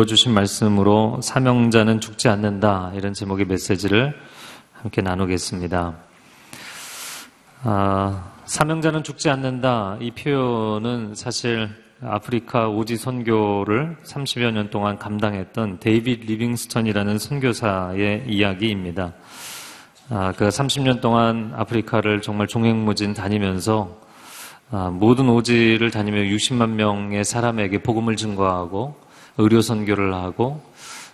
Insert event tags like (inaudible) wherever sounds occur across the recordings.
읽어주신 말씀으로 사명자는 죽지 않는다 이런 제목의 메시지를 함께 나누겠습니다. 아, 사명자는 죽지 않는다 이 표현은 사실 아프리카 오지 선교를 30여 년 동안 감당했던 데이빗 리빙스턴이라는 선교사의 이야기입니다. 아, 그 30년 동안 아프리카를 정말 종횡무진 다니면서 아, 모든 오지를 다니며 60만 명의 사람에게 복음을 증거하고 의료 선교를 하고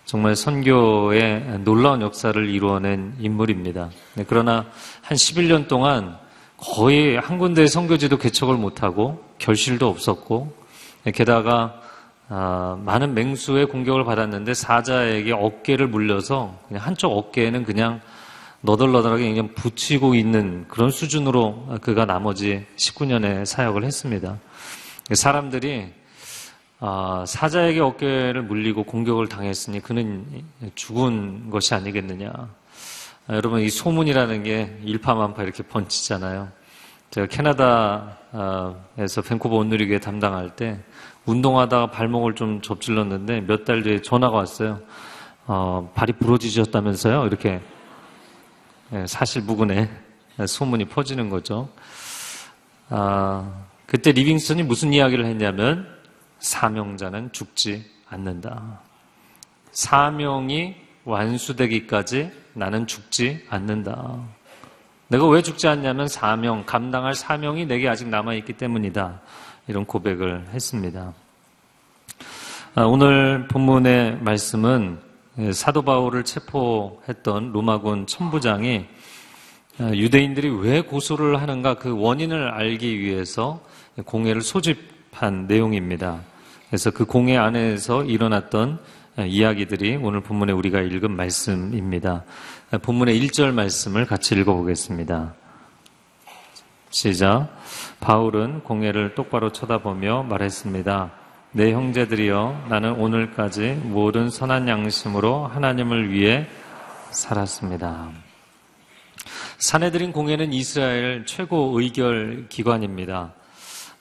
정말 선교의 놀라운 역사를 이루어낸 인물입니다. 네, 그러나 한 11년 동안 거의 한 군데의 선교지도 개척을 못하고 결실도 없었고 네, 게다가 아, 많은 맹수의 공격을 받았는데 사자에게 어깨를 물려서 한쪽 어깨에는 그냥 너덜너덜하게 그냥 붙이고 있는 그런 수준으로 그가 나머지 19년의 사역을 했습니다. 사람들이 아, 사자에게 어깨를 물리고 공격을 당했으니 그는 죽은 것이 아니겠느냐. 아, 여러분 이 소문이라는 게 일파만파 이렇게 번지잖아요. 제가 캐나다에서 밴쿠버 온누리교회 담당할 때 운동하다가 발목을 좀 접질렀는데 몇 달 뒤에 전화가 왔어요. 어, 발이 부러지셨다면서요? 이렇게 예, 사실 무근에 소문이 퍼지는 거죠. 아, 그때 리빙스턴이 무슨 이야기를 했냐면 사명자는 죽지 않는다. 사명이 완수되기까지 나는 죽지 않는다. 내가 왜 죽지 않냐면 사명, 감당할 사명이 내게 아직 남아있기 때문이다. 이런 고백을 했습니다. 아, 오늘 본문의 말씀은 사도 바울을 체포했던 로마군 천부장이 아, 유대인들이 왜 고소를 하는가 그 원인을 알기 위해서 공회를 소집한 내용입니다. 그래서 그 공회 안에서 일어났던 이야기들이 오늘 본문에 우리가 읽은 말씀입니다. 본문의 1절 말씀을 같이 읽어보겠습니다. 시작. 바울은 공회를 똑바로 쳐다보며 말했습니다. 내 형제들이여 나는 오늘까지 모든 선한 양심으로 하나님을 위해 살았습니다. 사내들인 공회는 이스라엘 최고 의결 기관입니다.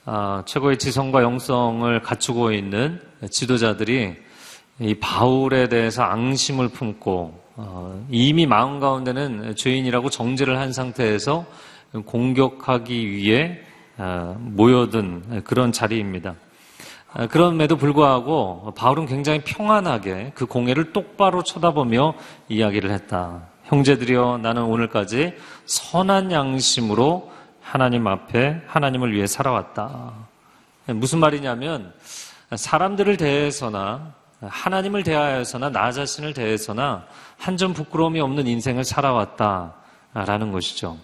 아, 최고의 지성과 영성을 갖추고 있는 지도자들이 이 바울에 대해서 앙심을 품고 어, 이미 마음 가운데는 죄인이라고 정죄를 한 상태에서 공격하기 위해 어, 모여든 그런 자리입니다. 어, 그럼에도 불구하고 바울은 굉장히 평안하게 그 공예를 똑바로 쳐다보며 이야기를 했다. 형제들이여 나는 오늘까지 선한 양심으로 하나님 앞에 하나님을 위해 살아왔다. 무슨 말이냐면 사람들을 대해서나 하나님을 대하여서나 나 자신을 대해서나 한 점 부끄러움이 없는 인생을 살아왔다라는 것이죠.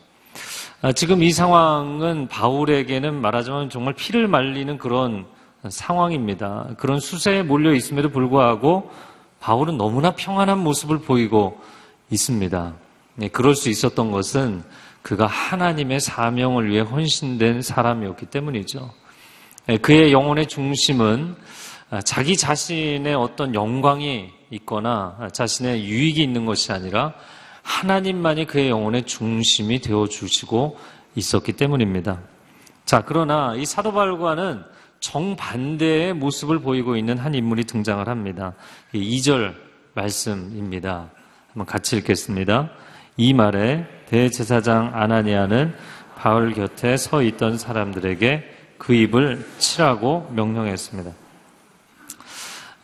아, 지금 이 상황은 바울에게는 말하자면 정말 피를 말리는 그런 상황입니다. 그런 수세에 몰려 있음에도 불구하고 바울은 너무나 평안한 모습을 보이고 있습니다. 네, 그럴 수 있었던 것은 그가 하나님의 사명을 위해 헌신된 사람이었기 때문이죠. 예, 그의 영혼의 중심은 아, 자기 자신의 어떤 영광이 있거나 자신의 유익이 있는 것이 아니라 하나님만이 그의 영혼의 중심이 되어 주시고 있었기 때문입니다. 자, 그러나 이 사도 바울과는 정반대의 모습을 보이고 있는 한 인물이 등장을 합니다. 2절 말씀입니다. 한번 같이 읽겠습니다. 이 말에 대제사장 아나니아는 바울 곁에 서 있던 사람들에게 그 입을 치라고 명령했습니다.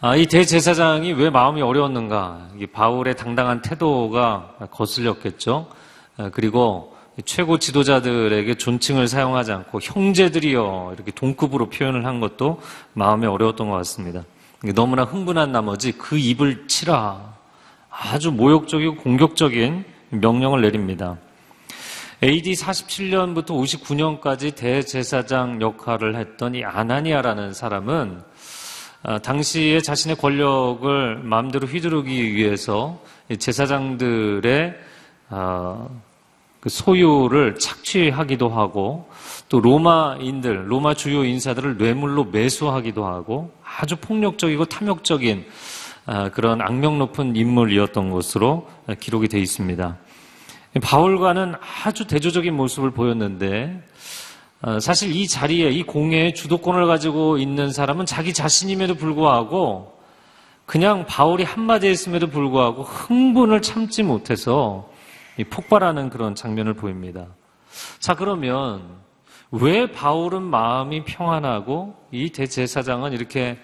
아, 이 대제사장이 왜 마음이 어려웠는가? 바울의 당당한 태도가 거슬렸겠죠. 아, 그리고 최고 지도자들에게 존칭을 사용하지 않고 형제들이여 이렇게 동급으로 표현을 한 것도 마음에 어려웠던 것 같습니다. 너무나 흥분한 나머지 그 입을 치라. 아주 모욕적이고 공격적인 명령을 내립니다. AD 47년부터 59년까지 대제사장 역할을 했던 이 아나니아라는 사람은 아, 당시에 자신의 권력을 마음대로 휘두르기 위해서 제사장들의 아, 그 소유를 착취하기도 하고 또 로마인들, 로마 주요 인사들을 뇌물로 매수하기도 하고 아주 폭력적이고 탐욕적인 아, 그런 악명 높은 인물이었던 것으로 기록이 되어 있습니다. 바울과는 아주 대조적인 모습을 보였는데 어, 사실 이 자리에 이 공회의 주도권을 가지고 있는 사람은 자기 자신임에도 불구하고 그냥 바울이 한마디 했음에도 불구하고 흥분을 참지 못해서 폭발하는 그런 장면을 보입니다. 자, 그러면 왜 바울은 마음이 평안하고 이 대제사장은 이렇게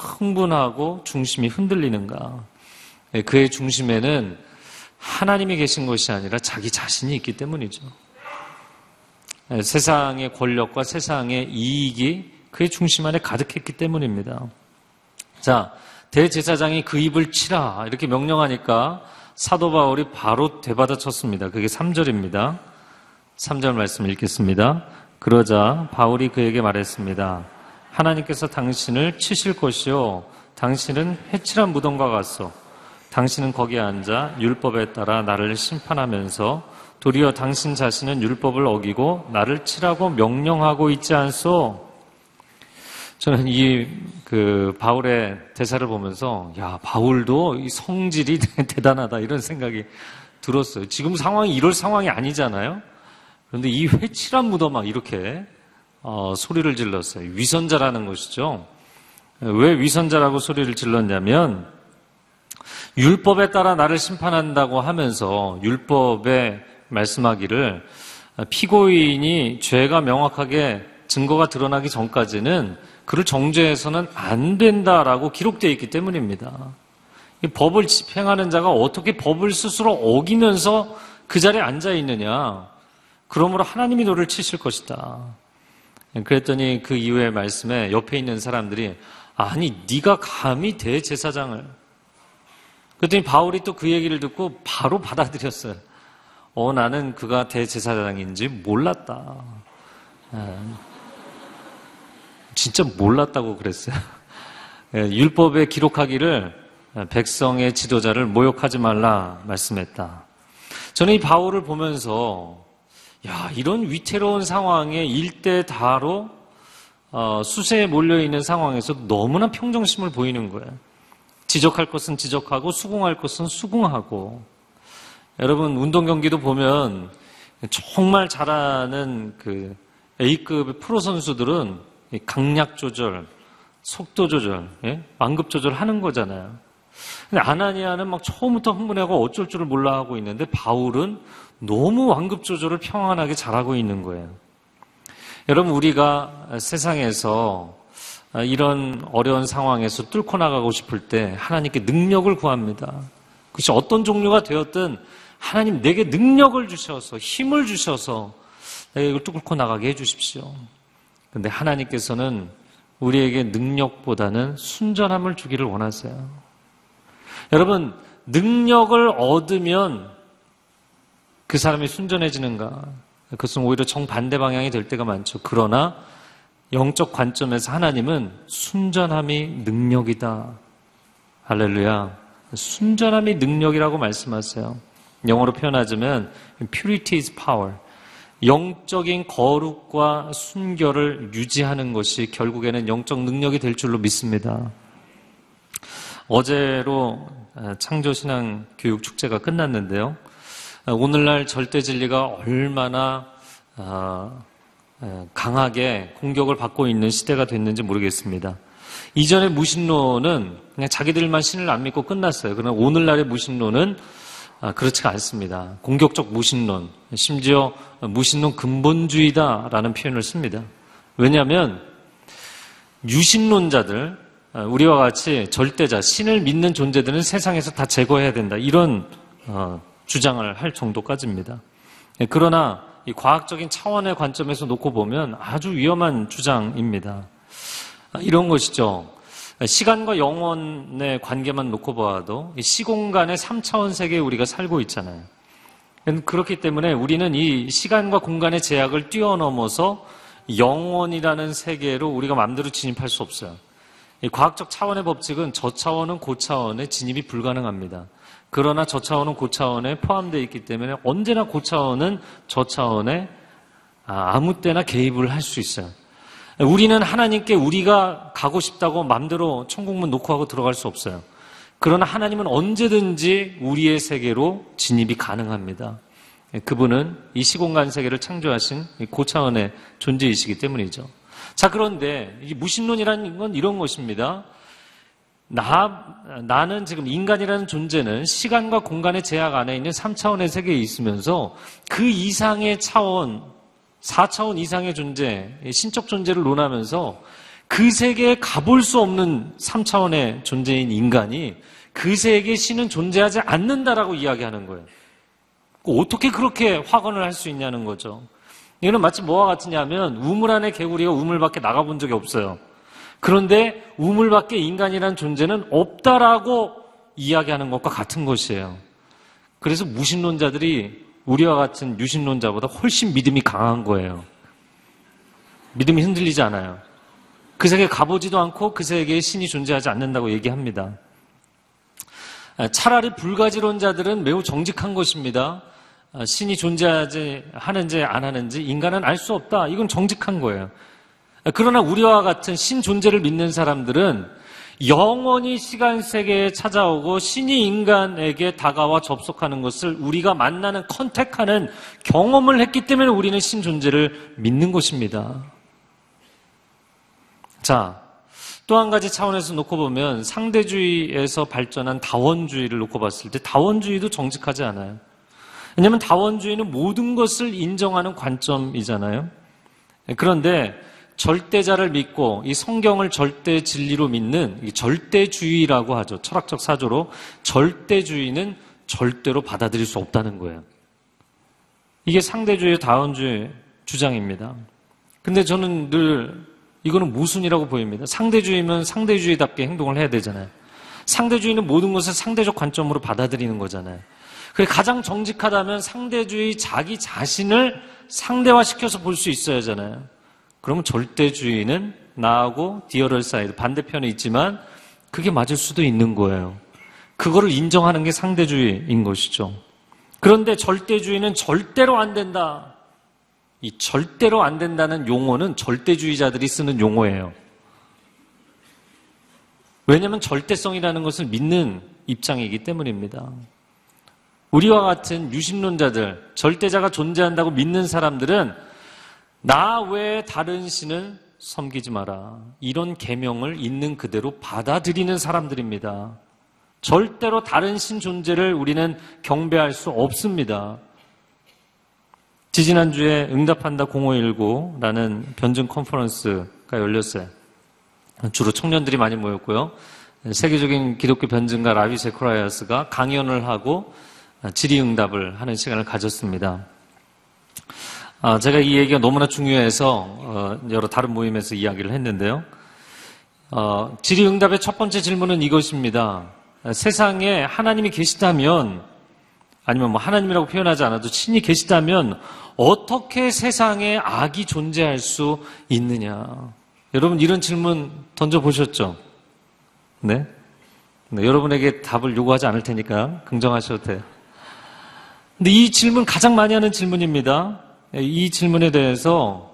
흥분하고 중심이 흔들리는가? 예, 그의 중심에는 하나님이 계신 것이 아니라 자기 자신이 있기 때문이죠. 예, 세상의 권력과 세상의 이익이 그의 중심 안에 가득했기 때문입니다. 자, 대제사장이 그 입을 치라 이렇게 명령하니까 사도 바울이 바로 되받아쳤습니다. 그게 3절입니다. 3절 말씀 읽겠습니다. 그러자 바울이 그에게 말했습니다. 하나님께서 당신을 치실 것이요 당신은 해칠한 무덤과 같소. 당신은 거기에 앉아 율법에 따라 나를 심판하면서 도리어 당신 자신은 율법을 어기고 나를 치라고 명령하고 있지 않소? 저는 이 그 바울의 대사를 보면서 야 바울도 이 성질이 (laughs) 대단하다 이런 생각이 들었어요. 지금 상황이 이럴 상황이 아니잖아요. 그런데 이 회칠한 무덤 막 이렇게 어, 소리를 질렀어요. 위선자라는 것이죠. 왜 위선자라고 소리를 질렀냐면 율법에 따라 나를 심판한다고 하면서 율법에 말씀하기를 피고인이 죄가 명확하게 증거가 드러나기 전까지는 그를 정죄해서는 안 된다라고 기록되어 있기 때문입니다. 법을 집행하는 자가 어떻게 법을 스스로 어기면서 그 자리에 앉아 있느냐. 그러므로 하나님이 너를 치실 것이다. 그랬더니 그 이후의 말씀에 옆에 있는 사람들이 아니 네가 감히 대제사장을 그랬더니 바울이 또 그 얘기를 듣고 바로 받아들였어요. 어 나는 그가 대제사장인지 몰랐다. 예. 진짜 몰랐다고 그랬어요. (laughs) 예, 율법에 기록하기를 백성의 지도자를 모욕하지 말라 말씀했다. 저는 이 바울을 보면서 야 이런 위태로운 상황에 일대 다로 어, 수세에 몰려 있는 상황에서 너무나 평정심을 보이는 거예요. 지적할 것은 지적하고 수긍할 것은 수긍하고 여러분 운동 경기도 보면 정말 잘하는 그 A급 프로 선수들은 강약 조절, 속도 조절, 예? 완급 조절 하는 거잖아요. 근데 아나니아는 막 처음부터 흥분하고 어쩔 줄을 몰라 하고 있는데 바울은 너무 완급 조절을 평안하게 잘하고 있는 거예요. 여러분, 우리가 세상에서 이런 어려운 상황에서 뚫고 나가고 싶을 때 하나님께 능력을 구합니다. 그것이 어떤 종류가 되었든 하나님 내게 능력을 주셔서 힘을 주셔서 내가 이걸 뚫고 나가게 해 주십시오. 근데 하나님께서는 우리에게 능력보다는 순전함을 주기를 원하세요. 여러분, 능력을 얻으면 그 사람이 순전해지는가? 그것은 오히려 정반대 방향이 될 때가 많죠. 그러나 영적 관점에서 하나님은 순전함이 능력이다. 할렐루야. 순전함이 능력이라고 말씀하세요. 영어로 표현하자면 purity is power. 영적인 거룩과 순결을 유지하는 것이 결국에는 영적 능력이 될 줄로 믿습니다. 어제로 창조신앙 교육 축제가 끝났는데요. 오늘날 절대 진리가 얼마나 아, 강하게 공격을 받고 있는 시대가 됐는지 모르겠습니다. 이전의 무신론은 그냥 자기들만 신을 안 믿고 끝났어요. 그러나 오늘날의 무신론은 아, 그렇지가 않습니다. 공격적 무신론, 심지어 무신론 근본주의다라는 표현을 씁니다. 왜냐하면 유신론자들, 아, 우리와 같이 절대자, 신을 믿는 존재들은 세상에서 다 제거해야 된다. 이런 어, 주장을 할 정도까지입니다. 예, 그러나 이 과학적인 차원의 관점에서 놓고 보면 아주 위험한 주장입니다. 아, 이런 것이죠. 시간과 영혼의 관계만 놓고 봐도 시공간의 3차원 세계에 우리가 살고 있잖아요. 그렇기 때문에 우리는 이 시간과 공간의 제약을 뛰어넘어서 영원이라는 세계로 우리가 마음대로 진입할 수 없어요. 과학적 차원의 법칙은 저 차원은 고 차원에 진입이 불가능합니다. 그러나 저 차원은 고 차원에 포함되어 있기 때문에 언제나 고 차원은 저 차원에 아, 아무 때나 개입을 할 수 있어요. 우리는 하나님께 우리가 가고 싶다고 마음대로 천국문 놓고 하고 들어갈 수 없어요. 그러나 하나님은 언제든지 우리의 세계로 진입이 가능합니다. 그분은 이 시공간 세계를 창조하신 고차원의 존재이시기 때문이죠. 자, 그런데 이 무신론이라는 건 이런 것입니다. 나, 나는 지금 인간이라는 존재는 시간과 공간의 제약 안에 있는 3차원의 세계에 있으면서 그 이상의 차원, 4차원 이상의 존재, 신적 존재를 논하면서 그 세계에 가볼 수 없는 3차원의 존재인 인간이 그 세계에 신은 존재하지 않는다라고 이야기하는 거예요. 어떻게 그렇게 확언을 할 수 있냐는 거죠. 이거는 마치 뭐와 같으냐면 우물 안에 개구리가 우물 밖에 나가본 적이 없어요. 그런데 우물 밖에 인간이란 존재는 없다라고 이야기하는 것과 같은 것이에요. 그래서 무신론자들이 우리와 같은 유신론자보다 훨씬 믿음이 강한 거예요. 믿음이 흔들리지 않아요. 그 세계에 가보지도 않고 그 세계에 신이 존재하지 않는다고 얘기합니다. 차라리 불가지론자들은 매우 정직한 것입니다. 신이 존재하지 하는지 안 하는지 인간은 알 수 없다. 이건 정직한 거예요. 그러나 우리와 같은 신 존재를 믿는 사람들은 영원히 시간 세계에 찾아오고 신이 인간에게 다가와 접속하는 것을 우리가 만나는 컨택하는 경험을 했기 때문에 우리는 신 존재를 믿는 것입니다. 자, 또 한 가지 차원에서 놓고 보면 상대주의에서 발전한 다원주의를 놓고 봤을 때 다원주의도 정직하지 않아요. 왜냐하면 다원주의는 모든 것을 인정하는 관점이잖아요. 그런데 절대자를 믿고 이 성경을 절대 진리로 믿는 절대주의라고 하죠. 철학적 사조로 절대주의는 절대로 받아들일 수 없다는 거예요. 이게 상대주의, 다원주의 주장입니다. 근데 저는 늘 이거는 모순이라고 보입니다. 상대주의면 상대주의답게 행동을 해야 되잖아요. 상대주의는 모든 것을 상대적 관점으로 받아들이는 거잖아요. 그래 가장 정직하다면 상대주의 자기 자신을 상대화시켜서 볼 수 있어야 하잖아요. 그러면 절대주의는 나하고 the other side 반대편에 있지만 그게 맞을 수도 있는 거예요. 그거를 인정하는 게 상대주의인 것이죠. 그런데 절대주의는 절대로 안 된다. 이 절대로 안 된다는 용어는 절대주의자들이 쓰는 용어예요. 왜냐하면 절대성이라는 것을 믿는 입장이기 때문입니다. 우리와 같은 유신론자들, 절대자가 존재한다고 믿는 사람들은 나 외에 다른 신을 섬기지 마라. 이런 계명을 있는 그대로 받아들이는 사람들입니다. 절대로 다른 신 존재를 우리는 경배할 수 없습니다. 지지난주에 응답한다 0519라는 변증 컨퍼런스가 열렸어요. 주로 청년들이 많이 모였고요. 세계적인 기독교 변증가 라비 세코라이아스가 강연을 하고 질의응답을 하는 시간을 가졌습니다. 아, 제가 이 얘기가 너무나 중요해서 어, 여러 다른 모임에서 이야기를 했는데요. 어, 질의응답의 첫 번째 질문은 이것입니다. 세상에 하나님이 계시다면 아니면 뭐 하나님이라고 표현하지 않아도 신이 계시다면 어떻게 세상에 악이 존재할 수 있느냐? 여러분 이런 질문 던져 보셨죠? 네? 네? 여러분에게 답을 요구하지 않을 테니까 긍정하셔도 돼요. 근데 이 질문 가장 많이 하는 질문입니다. 이 질문에 대해서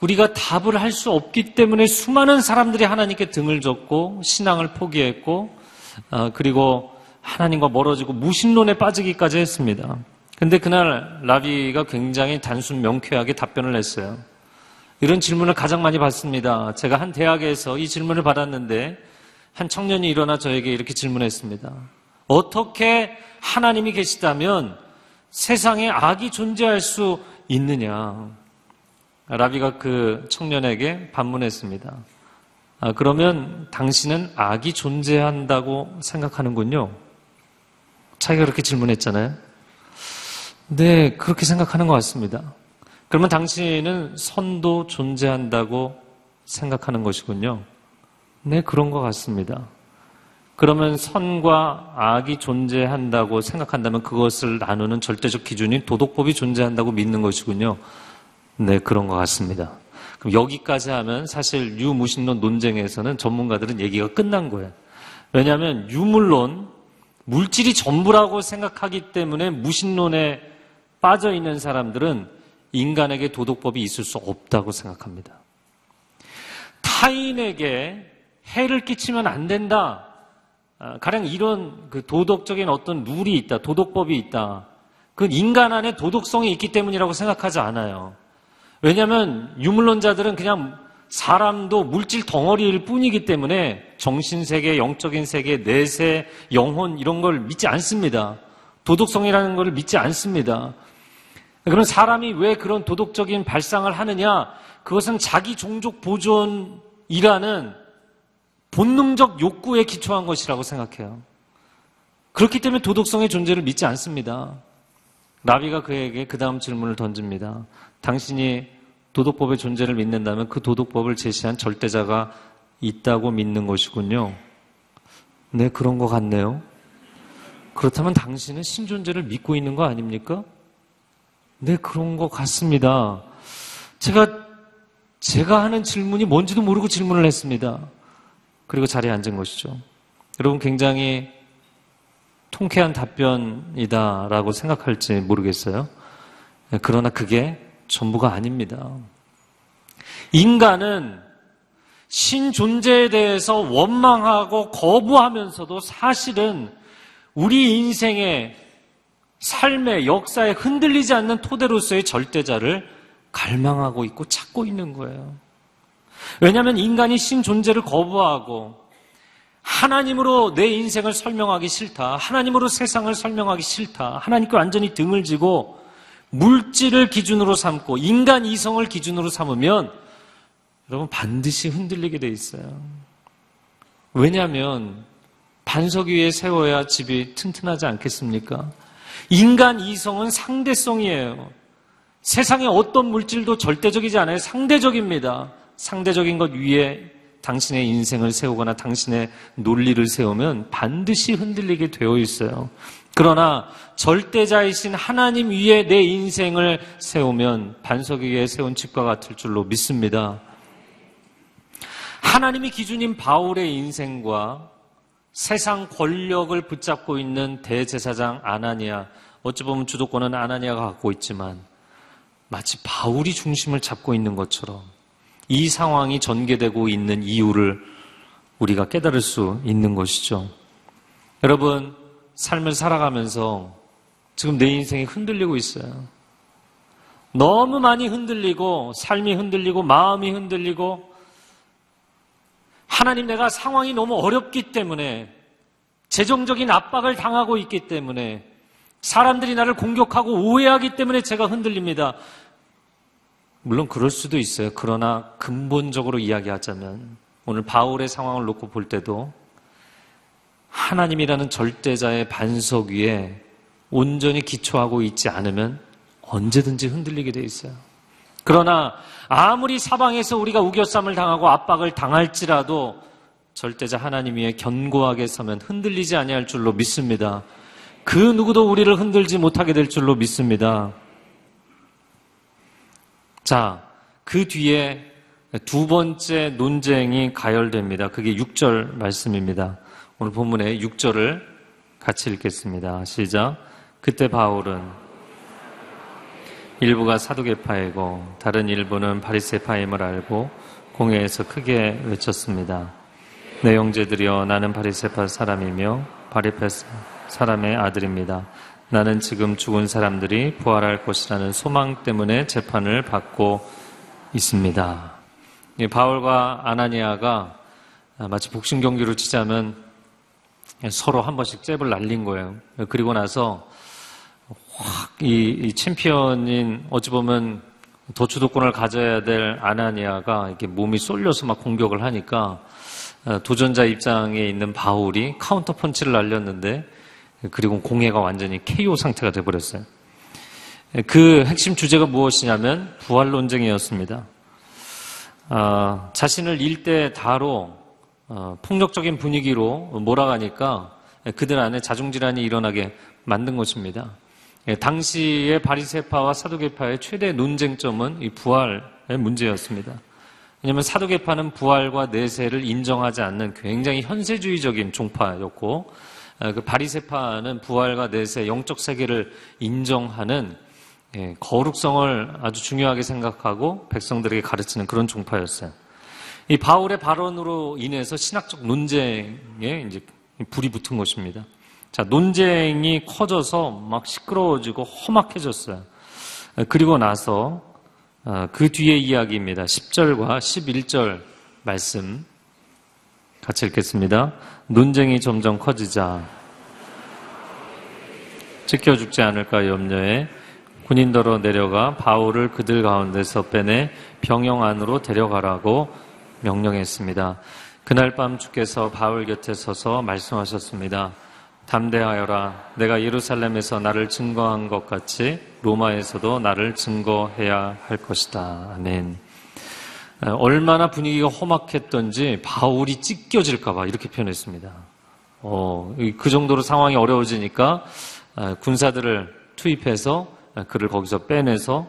우리가 답을 할 수 없기 때문에 수많은 사람들이 하나님께 등을 졌고 신앙을 포기했고 어, 그리고 하나님과 멀어지고 무신론에 빠지기까지 했습니다. 근데 그날 라비가 굉장히 단순 명쾌하게 답변을 했어요. 이런 질문을 가장 많이 받습니다. 제가 한 대학에서 이 질문을 받았는데 한 청년이 일어나 저에게 이렇게 질문했습니다. 어떻게 하나님이 계시다면 세상에 악이 존재할 수 있느냐. 라비가 그 청년에게 반문했습니다. 아, 그러면 당신은 악이 존재한다고 생각하는군요. 자기가 그렇게 질문했잖아요. 네, 그렇게 생각하는 것 같습니다. 그러면 당신은 선도 존재한다고 생각하는 것이군요. 네, 그런 것 같습니다. 그러면 선과 악이 존재한다고 생각한다면 그것을 나누는 절대적 기준이 도덕법이 존재한다고 믿는 것이군요. 네, 그런 것 같습니다. 그럼 여기까지 하면 사실 유무신론 논쟁에서는 전문가들은 얘기가 끝난 거예요. 왜냐하면 유물론, 물질이 전부라고 생각하기 때문에 무신론에 빠져 있는 사람들은 인간에게 도덕법이 있을 수 없다고 생각합니다. 타인에게 해를 끼치면 안 된다. 아, 가령 이런 그 도덕적인 어떤 룰이 있다, 도덕법이 있다. 그건 인간 안에 도덕성이 있기 때문이라고 생각하지 않아요. 왜냐하면 유물론자들은 그냥 사람도 물질 덩어리일 뿐이기 때문에 정신세계, 영적인 세계, 내세, 영혼 이런 걸 믿지 않습니다. 도덕성이라는 걸 믿지 않습니다. 그럼 사람이 왜 그런 도덕적인 발상을 하느냐? 그것은 자기 종족 보존이라는 본능적 욕구에 기초한 것이라고 생각해요. 그렇기 때문에 도덕성의 존재를 믿지 않습니다. 라비가 그에게 그 다음 질문을 던집니다. 당신이 도덕법의 존재를 믿는다면 그 도덕법을 제시한 절대자가 있다고 믿는 것이군요. 네, 그런 것 같네요. 그렇다면 당신은 신존재를 믿고 있는 거 아닙니까? 네, 그런 것 같습니다. 제가, 제가 하는 질문이 뭔지도 모르고 질문을 했습니다. 그리고 자리에 앉은 것이죠. 여러분 굉장히 통쾌한 답변이다라고 생각할지 모르겠어요. 그러나 그게 전부가 아닙니다. 인간은 신 존재에 대해서 원망하고 거부하면서도 사실은 우리 인생의 삶의 역사에 흔들리지 않는 토대로서의 절대자를 갈망하고 있고 찾고 있는 거예요. 왜냐하면 인간이 신 존재를 거부하고 하나님으로 내 인생을 설명하기 싫다. 하나님으로 세상을 설명하기 싫다. 하나님께 완전히 등을 지고 물질을 기준으로 삼고 인간 이성을 기준으로 삼으면 여러분 반드시 흔들리게 돼 있어요. 왜냐하면 반석 위에 세워야 집이 튼튼하지 않겠습니까? 인간 이성은 상대성이에요. 세상의 어떤 물질도 절대적이지 않아요. 상대적입니다. 상대적인 것 위에 당신의 인생을 세우거나 당신의 논리를 세우면 반드시 흔들리게 되어 있어요. 그러나 절대자이신 하나님 위에 내 인생을 세우면 반석 위에 세운 집과 같을 줄로 믿습니다. 하나님이 기준인 바울의 인생과 세상 권력을 붙잡고 있는 대제사장 아나니아, 어찌 보면 주도권은 아나니아가 갖고 있지만 마치 바울이 중심을 잡고 있는 것처럼 이 상황이 전개되고 있는 이유를 우리가 깨달을 수 있는 것이죠. 여러분, 삶을 살아가면서 지금 내 인생이 흔들리고 있어요. 너무 많이 흔들리고, 삶이 흔들리고, 마음이 흔들리고, 하나님 내가 상황이 너무 어렵기 때문에, 재정적인 압박을 당하고 있기 때문에, 사람들이 나를 공격하고 오해하기 때문에 제가 흔들립니다. 물론 그럴 수도 있어요. 그러나 근본적으로 이야기하자면 오늘 바울의 상황을 놓고 볼 때도 하나님이라는 절대자의 반석 위에 온전히 기초하고 있지 않으면 언제든지 흔들리게 돼 있어요. 그러나 아무리 사방에서 우리가 우겨쌈을 당하고 압박을 당할지라도 절대자 하나님 위에 견고하게 서면 흔들리지 아니할 줄로 믿습니다. 그 누구도 우리를 흔들지 못하게 될 줄로 믿습니다. 자, 그 뒤에 두 번째 논쟁이 가열됩니다. 그게 6절 말씀입니다. 오늘 본문의 6절을 같이 읽겠습니다. 시작. 그때 바울은 일부가 사두개파이고 다른 일부는 바리새파임을 알고 공회에서 크게 외쳤습니다. 내 형제들이여 나는 바리새파 사람이며 바리파 사람의 아들입니다. 나는 지금 죽은 사람들이 부활할 것이라는 소망 때문에 재판을 받고 있습니다. 바울과 아나니아가 마치 복싱 경기로 치자면 서로 한 번씩 잽을 날린 거예요. 그리고 나서 확이 이 챔피언인 어찌 보면 더 주도권을 가져야 될 아나니아가 이렇게 몸이 쏠려서 막 공격을 하니까 도전자 입장에 있는 바울이 카운터 펀치를 날렸는데 그리고 공회가 완전히 KO 상태가 돼버렸어요. 그 핵심 주제가 무엇이냐면 부활 논쟁이었습니다. 어, 자신을 일대 다로 어, 폭력적인 분위기로 몰아가니까 그들 안에 자중질환이 일어나게 만든 것입니다. 예, 당시의 바리세파와 사두개파의 최대 논쟁점은 이 부활의 문제였습니다. 왜냐하면 사두개파는 부활과 내세를 인정하지 않는 굉장히 현세주의적인 종파였고 아, 그 바리세파는 부활과 내세, 영적 세계를 인정하는 예, 거룩성을 아주 중요하게 생각하고 백성들에게 가르치는 그런 종파였어요. 이 바울의 발언으로 인해서 신학적 논쟁에 이제 불이 붙은 것입니다. 자, 논쟁이 커져서 막 시끄러워지고 험악해졌어요. 그리고 나서 아, 그 뒤의 이야기입니다. 10절과 11절 말씀 같이 읽겠습니다. 논쟁이 점점 커지자 지켜 죽지 않을까 염려해 군인더러 내려가 바울을 그들 가운데서 빼내 병영 안으로 데려가라고 명령했습니다. 그날 밤 주께서 바울 곁에 서서 말씀하셨습니다. 담대하여라. 내가 예루살렘에서 나를 증거한 것 같이 로마에서도 나를 증거해야 할 것이다. 아멘. 얼마나 분위기가 험악했던지 바울이 찢겨질까봐 이렇게 표현했습니다. 어, 그 정도로 상황이 어려워지니까 군사들을 투입해서 그를 거기서 빼내서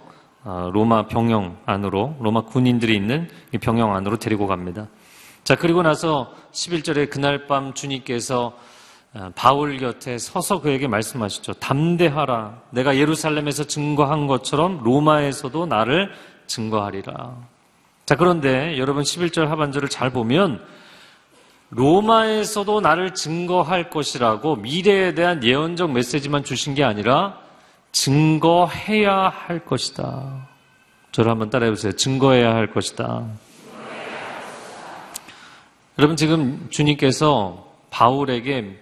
로마 병영 안으로, 로마 군인들이 있는 병영 안으로 데리고 갑니다. 자, 그리고 나서 11절에 그날 밤 주님께서 바울 곁에 서서 그에게 말씀하시죠. 담대하라. 내가 예루살렘에서 증거한 것처럼 로마에서도 나를 증거하리라. 자, 그런데 여러분 11절 하반절을 잘 보면 로마에서도 나를 증거할 것이라고 미래에 대한 예언적 메시지만 주신 게 아니라 증거해야 할 것이다. 저를 한번 따라해 보세요. 증거해야 할 것이다. 여러분 지금 주님께서 바울에게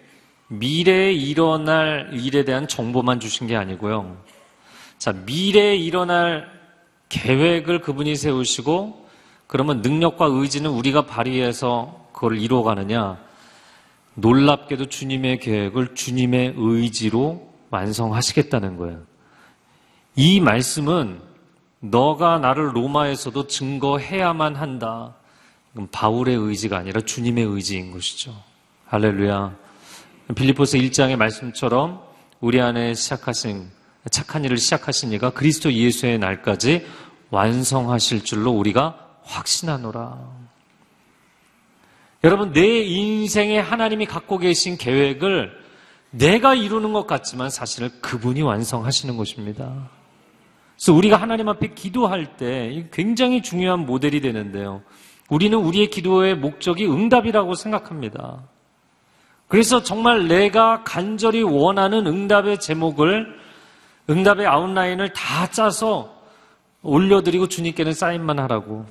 미래에 일어날 일에 대한 정보만 주신 게 아니고요. 자, 미래에 일어날 계획을 그분이 세우시고 그러면 능력과 의지는 우리가 발휘해서 그걸 이루어가느냐? 놀랍게도 주님의 계획을 주님의 의지로 완성하시겠다는 거예요. 이 말씀은 너가 나를 로마에서도 증거해야만 한다. 바울의 의지가 아니라 주님의 의지인 것이죠. 할렐루야. 빌리포스 1장의 말씀처럼 우리 안에 시작하신 착한 일을 시작하신 이가 그리스도 예수의 날까지 완성하실 줄로 우리가 확신하노라. 여러분, 내 인생에 하나님이 갖고 계신 계획을 내가 이루는 것 같지만 사실은 그분이 완성하시는 것입니다. 그래서 우리가 하나님 앞에 기도할 때 굉장히 중요한 모델이 되는데요. 우리는 우리의 기도의 목적이 응답이라고 생각합니다. 그래서 정말 내가 간절히 원하는 응답의 제목을 응답의 아웃라인을 다 짜서 올려드리고 주님께는 사인만 하라고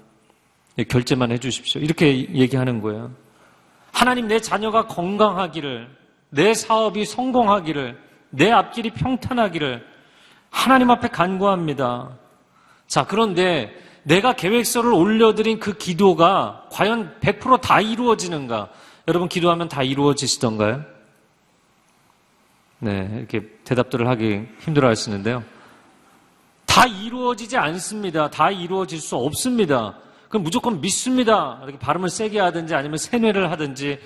결제만 해주십시오. 이렇게 얘기하는 거예요. 하나님 내 자녀가 건강하기를, 내 사업이 성공하기를, 내 앞길이 평탄하기를 하나님 앞에 간구합니다. 자, 그런데 내가 계획서를 올려드린 그 기도가 과연 100%다 이루어지는가? 여러분 기도하면 다 이루어지시던가요? 네, 이렇게 대답들을 하기 힘들어 하시는데요. 다 이루어지지 않습니다. 다 이루어질 수 없습니다. 그럼 무조건 믿습니다. 이렇게 발음을 세게 하든지 아니면 세뇌를 하든지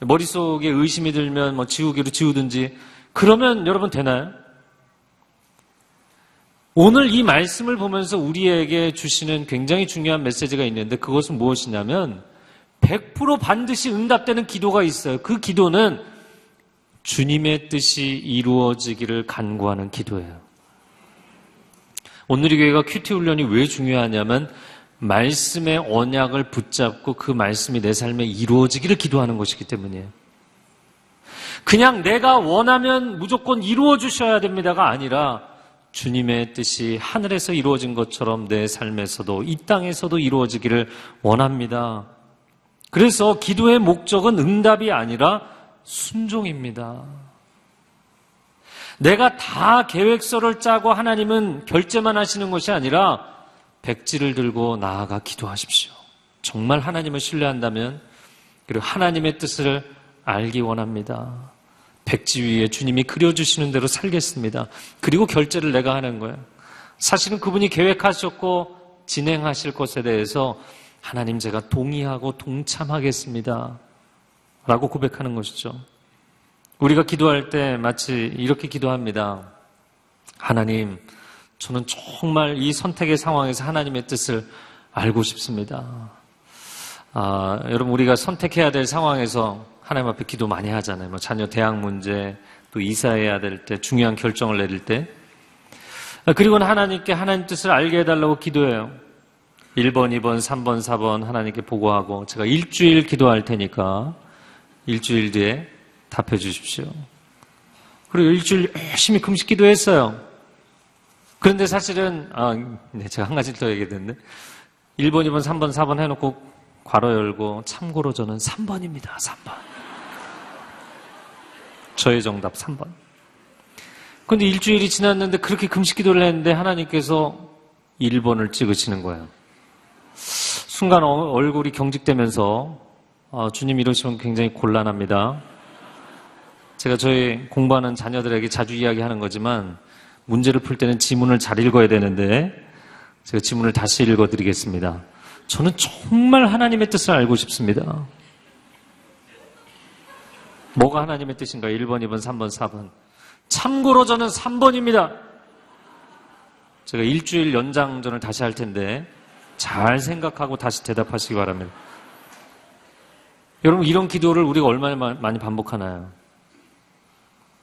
머릿속에 의심이 들면 뭐 지우기로 지우든지 그러면 여러분 되나요? 오늘 이 말씀을 보면서 우리에게 주시는 굉장히 중요한 메시지가 있는데 그것은 무엇이냐면 100% 반드시 응답되는 기도가 있어요. 그 기도는 주님의 뜻이 이루어지기를 간구하는 기도예요. 오늘 이 교회가 큐티 훈련이 왜 중요하냐면 말씀의 언약을 붙잡고 그 말씀이 내 삶에 이루어지기를 기도하는 것이기 때문이에요. 그냥 내가 원하면 무조건 이루어 주셔야 됩니다가 아니라 주님의 뜻이 하늘에서 이루어진 것처럼 내 삶에서도 이 땅에서도 이루어지기를 원합니다. 그래서 기도의 목적은 응답이 아니라 순종입니다. 내가 다 계획서를 짜고 하나님은 결제만 하시는 것이 아니라 백지를 들고 나아가 기도하십시오. 정말 하나님을 신뢰한다면 그리고 하나님의 뜻을 알기 원합니다. 백지 위에 주님이 그려주시는 대로 살겠습니다. 그리고 결제를 내가 하는 거예요. 사실은 그분이 계획하셨고 진행하실 것에 대해서 하나님 제가 동의하고 동참하겠습니다. 라고 고백하는 것이죠. 우리가 기도할 때 마치 이렇게 기도합니다. 하나님, 저는 정말 이 선택의 상황에서 하나님의 뜻을 알고 싶습니다. 아, 여러분, 우리가 선택해야 될 상황에서 하나님 앞에 기도 많이 하잖아요. 뭐 자녀 대학 문제, 또 이사해야 될 때, 중요한 결정을 내릴 때. 아, 그리고는 하나님께 하나님 뜻을 알게 해달라고 기도해요. 1번, 2번, 3번, 4번 하나님께 보고하고 제가 일주일 기도할 테니까 일주일 뒤에 답해 주십시오. 그리고 일주일 열심히 금식 기도했어요. 그런데 사실은, 아, 네, 제가 한 가지 더 얘기했는데, 1번, 2번, 3번, 4번 해놓고 괄호 열고, 참고로 저는 3번입니다, 3번. 저의 정답 3번. 근데 일주일이 지났는데 그렇게 금식 기도를 했는데 하나님께서 1번을 찍으시는 거예요. 순간 어- 얼굴이 경직되면서 아, 주님 이러시면 굉장히 곤란합니다. 제가 저희 공부하는 자녀들에게 자주 이야기하는 거지만 문제를 풀 때는 지문을 잘 읽어야 되는데 제가 지문을 다시 읽어드리겠습니다. 저는 정말 하나님의 뜻을 알고 싶습니다. 뭐가 하나님의 뜻인가? 1번, 2번, 3번, 4번. 참고로 저는 3번입니다. 제가 일주일 연장전을 다시 할 텐데 잘 생각하고 다시 대답하시기 바랍니다. 여러분 이런 기도를 우리가 얼마나 마- 많이 반복하나요?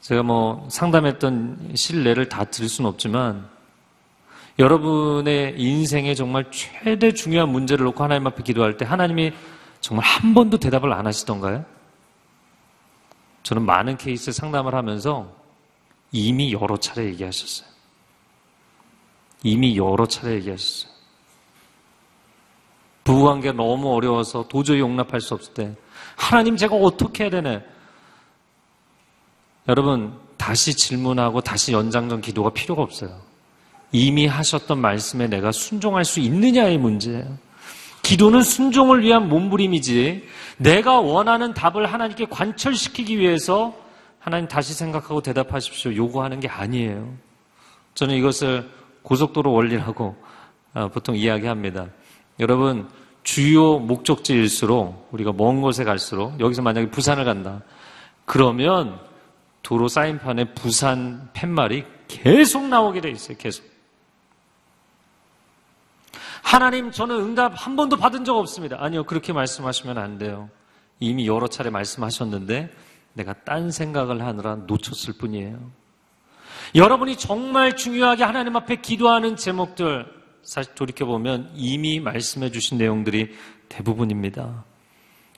제가 뭐 상담했던 신뢰를 다 드릴 수는 없지만 여러분의 인생에 정말 최대 중요한 문제를 놓고 하나님 앞에 기도할 때 하나님이 정말 한 번도 대답을 안 하시던가요? 저는 많은 케이스 상담을 하면서 이미 여러 차례 얘기하셨어요. 이미 여러 차례 얘기하셨어요. 부부관계가 너무 어려워서 도저히 용납할 수 없을 때 하나님 제가 어떻게 해야 되네? 여러분 다시 질문하고 다시 연장전 기도가 필요가 없어요. 이미 하셨던 말씀에 내가 순종할 수 있느냐의 문제예요. 기도는 순종을 위한 몸부림이지 내가 원하는 답을 하나님께 관철시키기 위해서 하나님 다시 생각하고 대답하십시오. 요구하는 게 아니에요. 저는 이것을 고속도로 원리라고 어, 보통 이야기합니다. 여러분 주요 목적지일수록 우리가 먼 곳에 갈수록 여기서 만약에 부산을 간다. 그러면 도로 사인판에 부산 팻말이 계속 나오게 돼 있어요. 계속. 하나님, 저는 응답 한 번도 받은 적 없습니다. 아니요, 그렇게 말씀하시면 안 돼요. 이미 여러 차례 말씀하셨는데 내가 딴 생각을 하느라 놓쳤을 뿐이에요. 여러분이 정말 중요하게 하나님 앞에 기도하는 제목들, 사실 돌이켜보면 이미 말씀해 주신 내용들이 대부분입니다.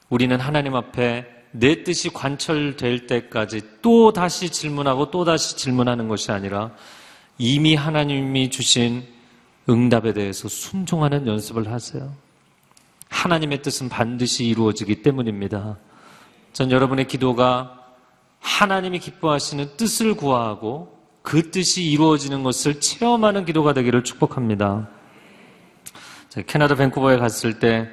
우리는 하나님 앞에 내 뜻이 관철될 때까지 또 다시 질문하고 또 다시 질문하는 것이 아니라 이미 하나님이 주신 응답에 대해서 순종하는 연습을 하세요. 하나님의 뜻은 반드시 이루어지기 때문입니다. 전 여러분의 기도가 하나님이 기뻐하시는 뜻을 구하고 그 뜻이 이루어지는 것을 체험하는 기도가 되기를 축복합니다. 캐나다 밴쿠버에 갔을 때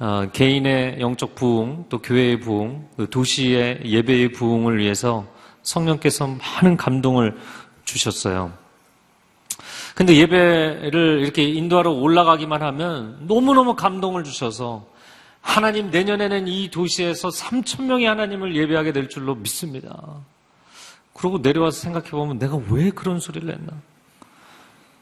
어, 개인의 영적 부흥, 또 교회의 부흥, 그 도시의 예배의 부흥을 위해서 성령께서 많은 감동을 주셨어요. 근데 예배를 이렇게 인도하러 올라가기만 하면 너무너무 감동을 주셔서 하나님 내년에는 이 도시에서 3천 명이 하나님을 예배하게 될 줄로 믿습니다. 그러고 내려와서 생각해 보면 내가 왜 그런 소리를 했나?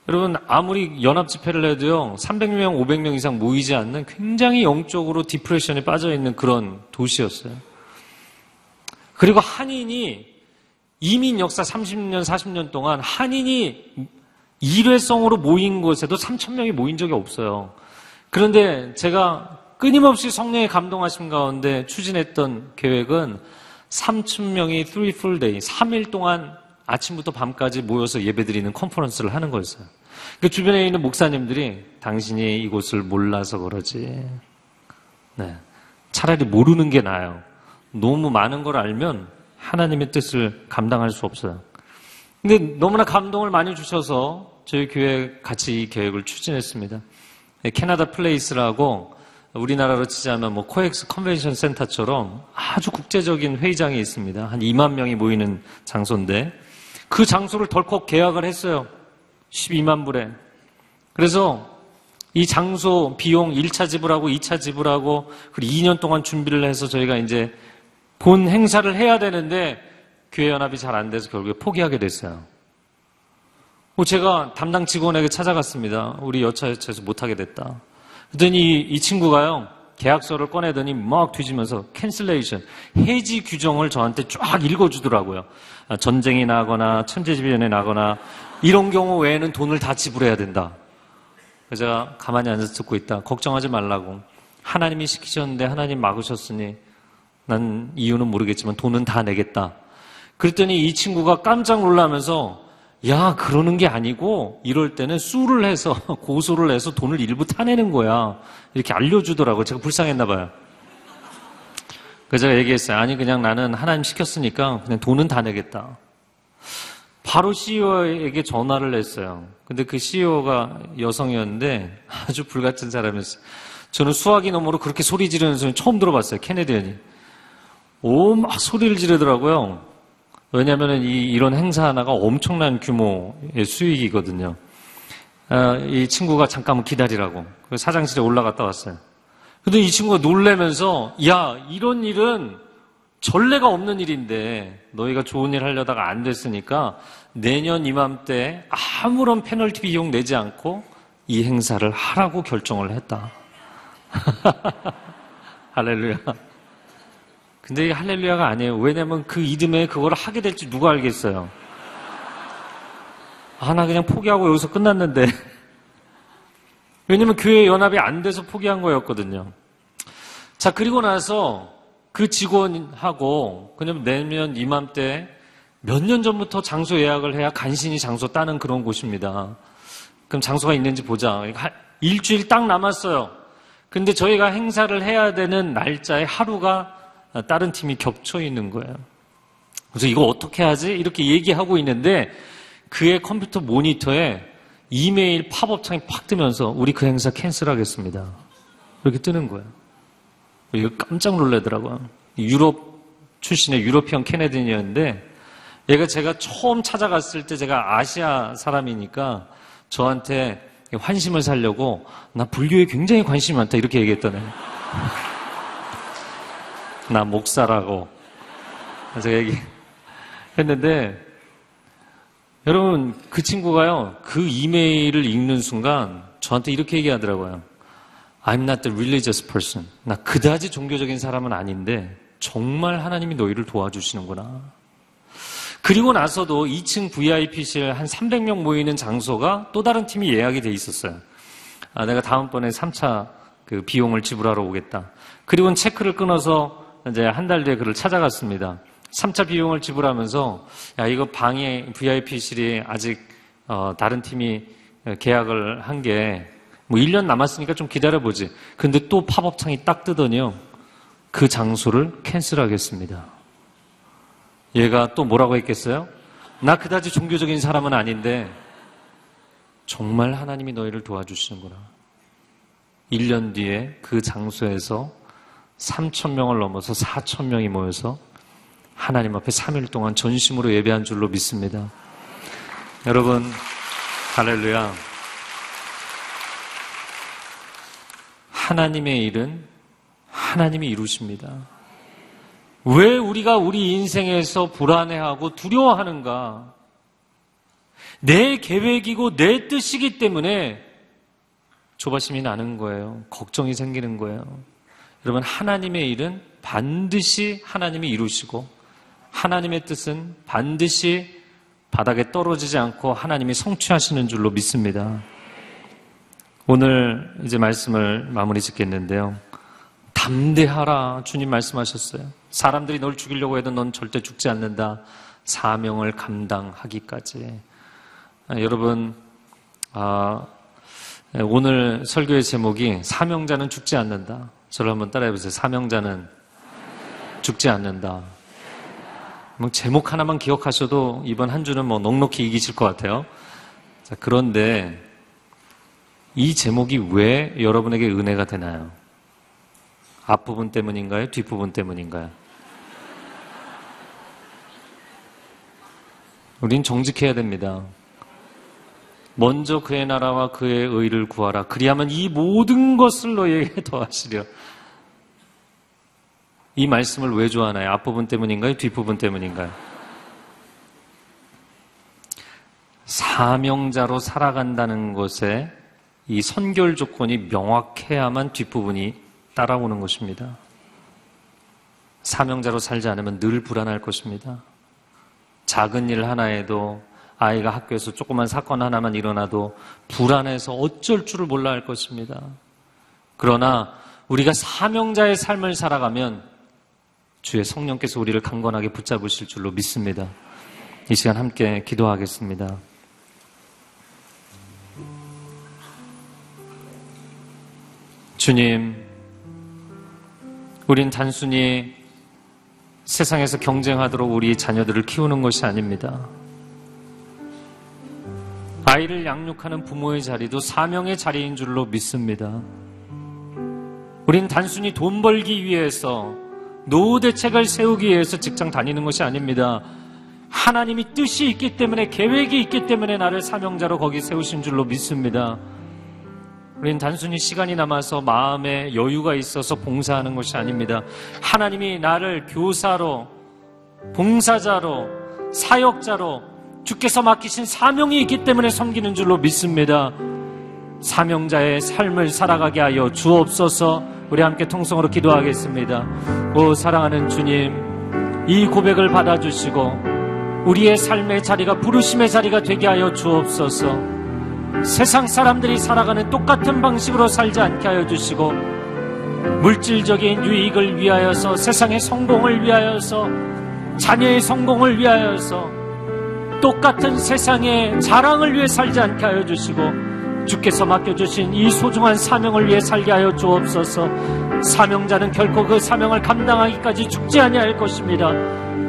여러분 아무리 연합 집회를 해도요 300명, 500명 이상 모이지 않는 굉장히 영적으로 디프레션에 빠져 있는 그런 도시였어요. 그리고 한인이 이민 역사 30년, 40년 동안 한인이 일회성으로 모인 곳에도 3천 명이 모인 적이 없어요. 그런데 제가 끊임없이 성령의 감동하심 가운데 추진했던 계획은 3천 명이 3 full day, 3일 동안 아침부터 밤까지 모여서 예배드리는 컨퍼런스를 하는 거였어요. 그 주변에 있는 목사님들이 당신이 이곳을 몰라서 그러지. 네. 차라리 모르는 게 나아요. 너무 많은 걸 알면 하나님의 뜻을 감당할 수 없어요. 근데 너무나 감동을 많이 주셔서 저희 교회 같이 이 계획을 추진했습니다. 캐나다 플레이스라고 우리나라로 치자면 뭐 코엑스 컨벤션 센터처럼 아주 국제적인 회의장이 있습니다. 한 2만 명이 모이는 장소인데 그 장소를 덜컥 계약을 했어요. 12만 불에. 그래서 이 장소 비용 1차 지불하고 2차 지불하고 그리고 2년 동안 준비를 해서 저희가 이제 본 행사를 해야 되는데 교회 연합이 잘 안 돼서 결국에 포기하게 됐어요. 뭐 제가 담당 직원에게 찾아갔습니다. 우리 여차여차해서 못하게 됐다. 그랬더니 이 친구가요. 계약서를 꺼내더니 막 뒤지면서 cancellation, 해지 규정을 저한테 쫙 읽어주더라고요. 아, 전쟁이 나거나 천재지변이 나거나 이런 경우 외에는 돈을 다 지불해야 된다. 그래서 제가 가만히 앉아서 듣고 있다. 걱정하지 말라고. 하나님이 시키셨는데 하나님 막으셨으니 난 이유는 모르겠지만 돈은 다 내겠다. 그랬더니 이 친구가 깜짝 놀라면서 야, 그러는 게 아니고, 이럴 때는 수를 해서, (laughs) 고소를 해서 돈을 일부 타내는 거야. 이렇게 알려주더라고요. 제가 불쌍했나 봐요. 그래서 제가 얘기했어요. 아니, 그냥 나는 하나님 시켰으니까 그냥 돈은 다 내겠다. 바로 CEO에게 전화를 했어요. 근데 그 CEO가 여성이었는데 아주 불같은 사람이었어요. 저는 수화기 너머로 그렇게 소리 지르는 소리 처음 들어봤어요. 케네디언이. 오, 막 소리를 지르더라고요. 왜냐면은 이, 이런 행사 하나가 엄청난 규모의 수익이거든요. 아, 이 친구가 잠깐만 기다리라고. 그래서 사장실에 올라갔다 왔어요. 근데 이 친구가 놀래면서, 야, 이런 일은 전례가 없는 일인데, 너희가 좋은 일 하려다가 안 됐으니까, 내년 이맘때 아무런 페널티 비용 내지 않고 이 행사를 하라고 결정을 했다. (laughs) 할렐루야. 근데 이 할렐루야가 아니에요. 왜냐면 그 이듬해 그걸 하게 될지 누가 알겠어요. 아, 나 그냥 포기하고 여기서 끝났는데. 왜냐면 교회 연합이 안 돼서 포기한 거였거든요. 자, 그리고 나서 그 직원하고 그냥 내년 이맘때 몇 년 전부터 장소 예약을 해야 간신히 장소 따는 그런 곳입니다. 그럼 장소가 있는지 보자. 일주일 딱 남았어요. 근데 저희가 행사를 해야 되는 날짜에 하루가 다른 팀이 겹쳐 있는 거예요. 그래서 이거 어떻게 하지? 이렇게 얘기하고 있는데 그의 컴퓨터 모니터에 이메일 팝업 창이 팍 뜨면서 우리 그 행사 cancel하겠습니다. 이렇게 뜨는 거예요. 이거 깜짝 놀라더라고요. 유럽 출신의 유로피언 캐네디언이었는데 얘가 제가 처음 찾아갔을 때 제가 아시아 사람이니까 저한테 환심을 살려고 나 불교에 굉장히 관심이 많다 이렇게 얘기했더네. (laughs) 나 목사라고. 제가 얘기 했는데 여러분 그 친구가요 그 이메일을 읽는 순간 저한테 이렇게 얘기하더라고요. I'm not the religious person. 나 그다지 종교적인 사람은 아닌데 정말 하나님이 너희를 도와주시는구나. 그리고 나서도 2층 VIP실 한 300명 모이는 장소가 또 다른 팀이 예약이 돼 있었어요. 아, 내가 다음번에 3차 그 비용을 지불하러 오겠다. 그리고 체크를 끊어서 이제 한 달 뒤에 그를 찾아갔습니다. 3차 비용을 지불하면서 야 이거 방에 VIP실이 아직 어, 다른 팀이 계약을 한 게 뭐 1년 남았으니까 좀 기다려 보지. 근데 또 팝업 창이 딱 뜨더니요. 그 장소를 캔슬하겠습니다. 얘가 또 뭐라고 했겠어요? 나 그다지 종교적인 사람은 아닌데 정말 하나님이 너희를 도와주시는구나. 1년 뒤에 그 장소에서 3천 명을 넘어서 4천 명이 모여서 하나님 앞에 3일 동안 전심으로 예배한 줄로 믿습니다. 여러분, 할렐루야. 하나님의 일은 하나님이 이루십니다. 왜 우리가 우리 인생에서 불안해하고 두려워하는가? 내 계획이고 내 뜻이기 때문에 조바심이 나는 거예요. 걱정이 생기는 거예요. 여러분, 하나님의 일은 반드시 하나님이 이루시고 하나님의 뜻은 반드시 바닥에 떨어지지 않고 하나님이 성취하시는 줄로 믿습니다. 오늘 이제 말씀을 마무리 짓겠는데요. 담대하라. 주님 말씀하셨어요. 사람들이 널 죽이려고 해도 넌 절대 죽지 않는다. 사명을 감당하기까지. 아, 여러분, 아, 오늘 설교의 제목이 사명자는 죽지 않는다. 저를 한번 따라해 보세요. 사명자는 죽지 않는다. 뭐 제목 하나만 기억하셔도 이번 한 주는 뭐 넉넉히 이기실 것 같아요. 자, 그런데 이 제목이 왜 여러분에게 은혜가 되나요? 앞부분 때문인가요? 뒷부분 때문인가요? 우린 정직해야 됩니다. 먼저 그의 나라와 그의 의를 구하라. 그리하면 이 모든 것을 너희에게 (laughs) 더하시려. 이 말씀을 왜 좋아하나요? 앞부분 때문인가요? 뒷부분 때문인가요? 사명자로 살아간다는 것에 이 선결 조건이 명확해야만 뒷부분이 따라오는 것입니다. 사명자로 살지 않으면 늘 불안할 것입니다. 작은 일 하나에도 아이가 학교에서 조그만 사건 하나만 일어나도 불안해서 어쩔 줄을 몰라 할 것입니다. 그러나 우리가 사명자의 삶을 살아가면 주의 성령께서 우리를 강건하게 붙잡으실 줄로 믿습니다. 이 시간 함께 기도하겠습니다. 주님, 우린 단순히 세상에서 경쟁하도록 우리 자녀들을 키우는 것이 아닙니다. 아이를 양육하는 부모의 자리도 사명의 자리인 줄로 믿습니다. 우린 단순히 돈 벌기 위해서 노후 대책을 세우기 위해서 직장 다니는 것이 아닙니다. 하나님이 뜻이 있기 때문에 계획이 있기 때문에 나를 사명자로 거기 세우신 줄로 믿습니다. 우린 단순히 시간이 남아서 마음에 여유가 있어서 봉사하는 것이 아닙니다. 하나님이 나를 교사로, 봉사자로, 사역자로 주께서 맡기신 사명이 있기 때문에 섬기는 줄로 믿습니다. 사명자의 삶을 살아가게 하여 주옵소서 우리 함께 통성으로 기도하겠습니다. 오, 사랑하는 주님, 이 고백을 받아주시고 우리의 삶의 자리가 부르심의 자리가 되게 하여 주옵소서. 세상 사람들이 살아가는 똑같은 방식으로 살지 않게 하여 주시고 물질적인 유익을 위하여서 세상의 성공을 위하여서 자녀의 성공을 위하여서 똑같은 세상의 자랑을 위해 살지 않게 하여 주시고 주께서 맡겨주신 이 소중한 사명을 위해 살게 하여 주옵소서 사명자는 결코 그 사명을 감당하기까지 죽지 아니할 것입니다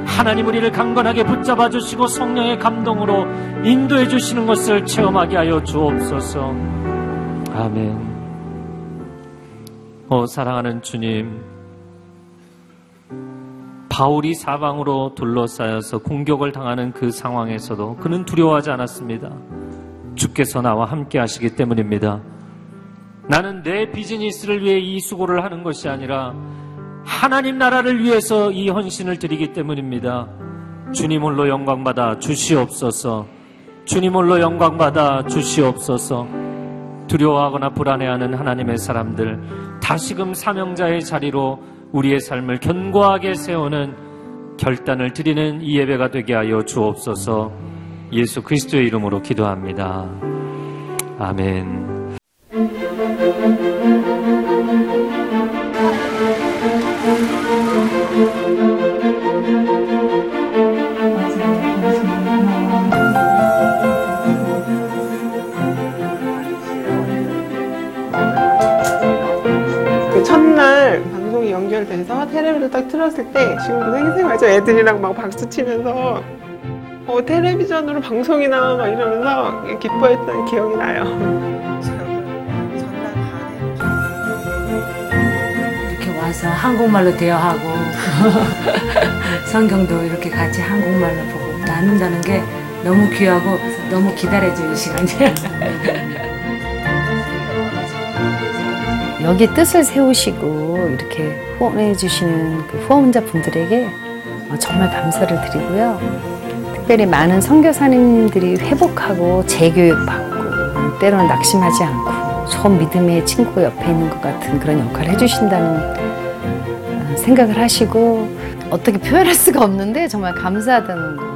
하나님 우리를 강건하게 붙잡아 주시고 성령의 감동으로 인도해 주시는 것을 체험하게 하여 주옵소서. 아멘. 오 사랑하는 주님. 바울이 사방으로 둘러싸여서 공격을 당하는 그 상황에서도 그는 두려워하지 않았습니다. 주께서 나와 함께 하시기 때문입니다. 나는 내 비즈니스를 위해 이 수고를 하는 것이 아니라 하나님 나라를 위해서 이 헌신을 드리기 때문입니다. 주님 홀로 영광받아 주시옵소서. 주님 홀로 영광받아 주시옵소서. 두려워하거나 불안해하는 하나님의 사람들, 다시금 사명자의 자리로 우리의 삶을 견고하게 세우는 결단을 드리는 이 예배가 되게 하여 주옵소서. 예수 그리스도의 이름으로 기도합니다. 아멘. 그 첫날 방송이 연결돼서 텔레비를 딱 틀었을 때 지금도 생생하죠 애들이랑 막 박수 치면서 어, 텔레비전으로 방송이 나와 막 이러면서 기뻐했던 기억이 나요. 이렇게 와서 한국말로 대화하고 (laughs) 성경도 이렇게 같이 한국말로 보고 나눈다는 게 너무 귀하고 너무 기다려져요 이 시간이. (laughs) 여기에 뜻을 세우시고 이렇게 후원해 주시는 그 후원자 분들에게 어, 정말 감사를 드리고요. 특별히 많은 선교사님들이 회복하고 재교육받고 때로는 낙심하지 않고 처음 믿음의 친구 옆에 있는 것 같은 그런 역할을 해주신다는 어, 생각을 하시고 어떻게 표현할 수가 없는데 정말 감사하다는 거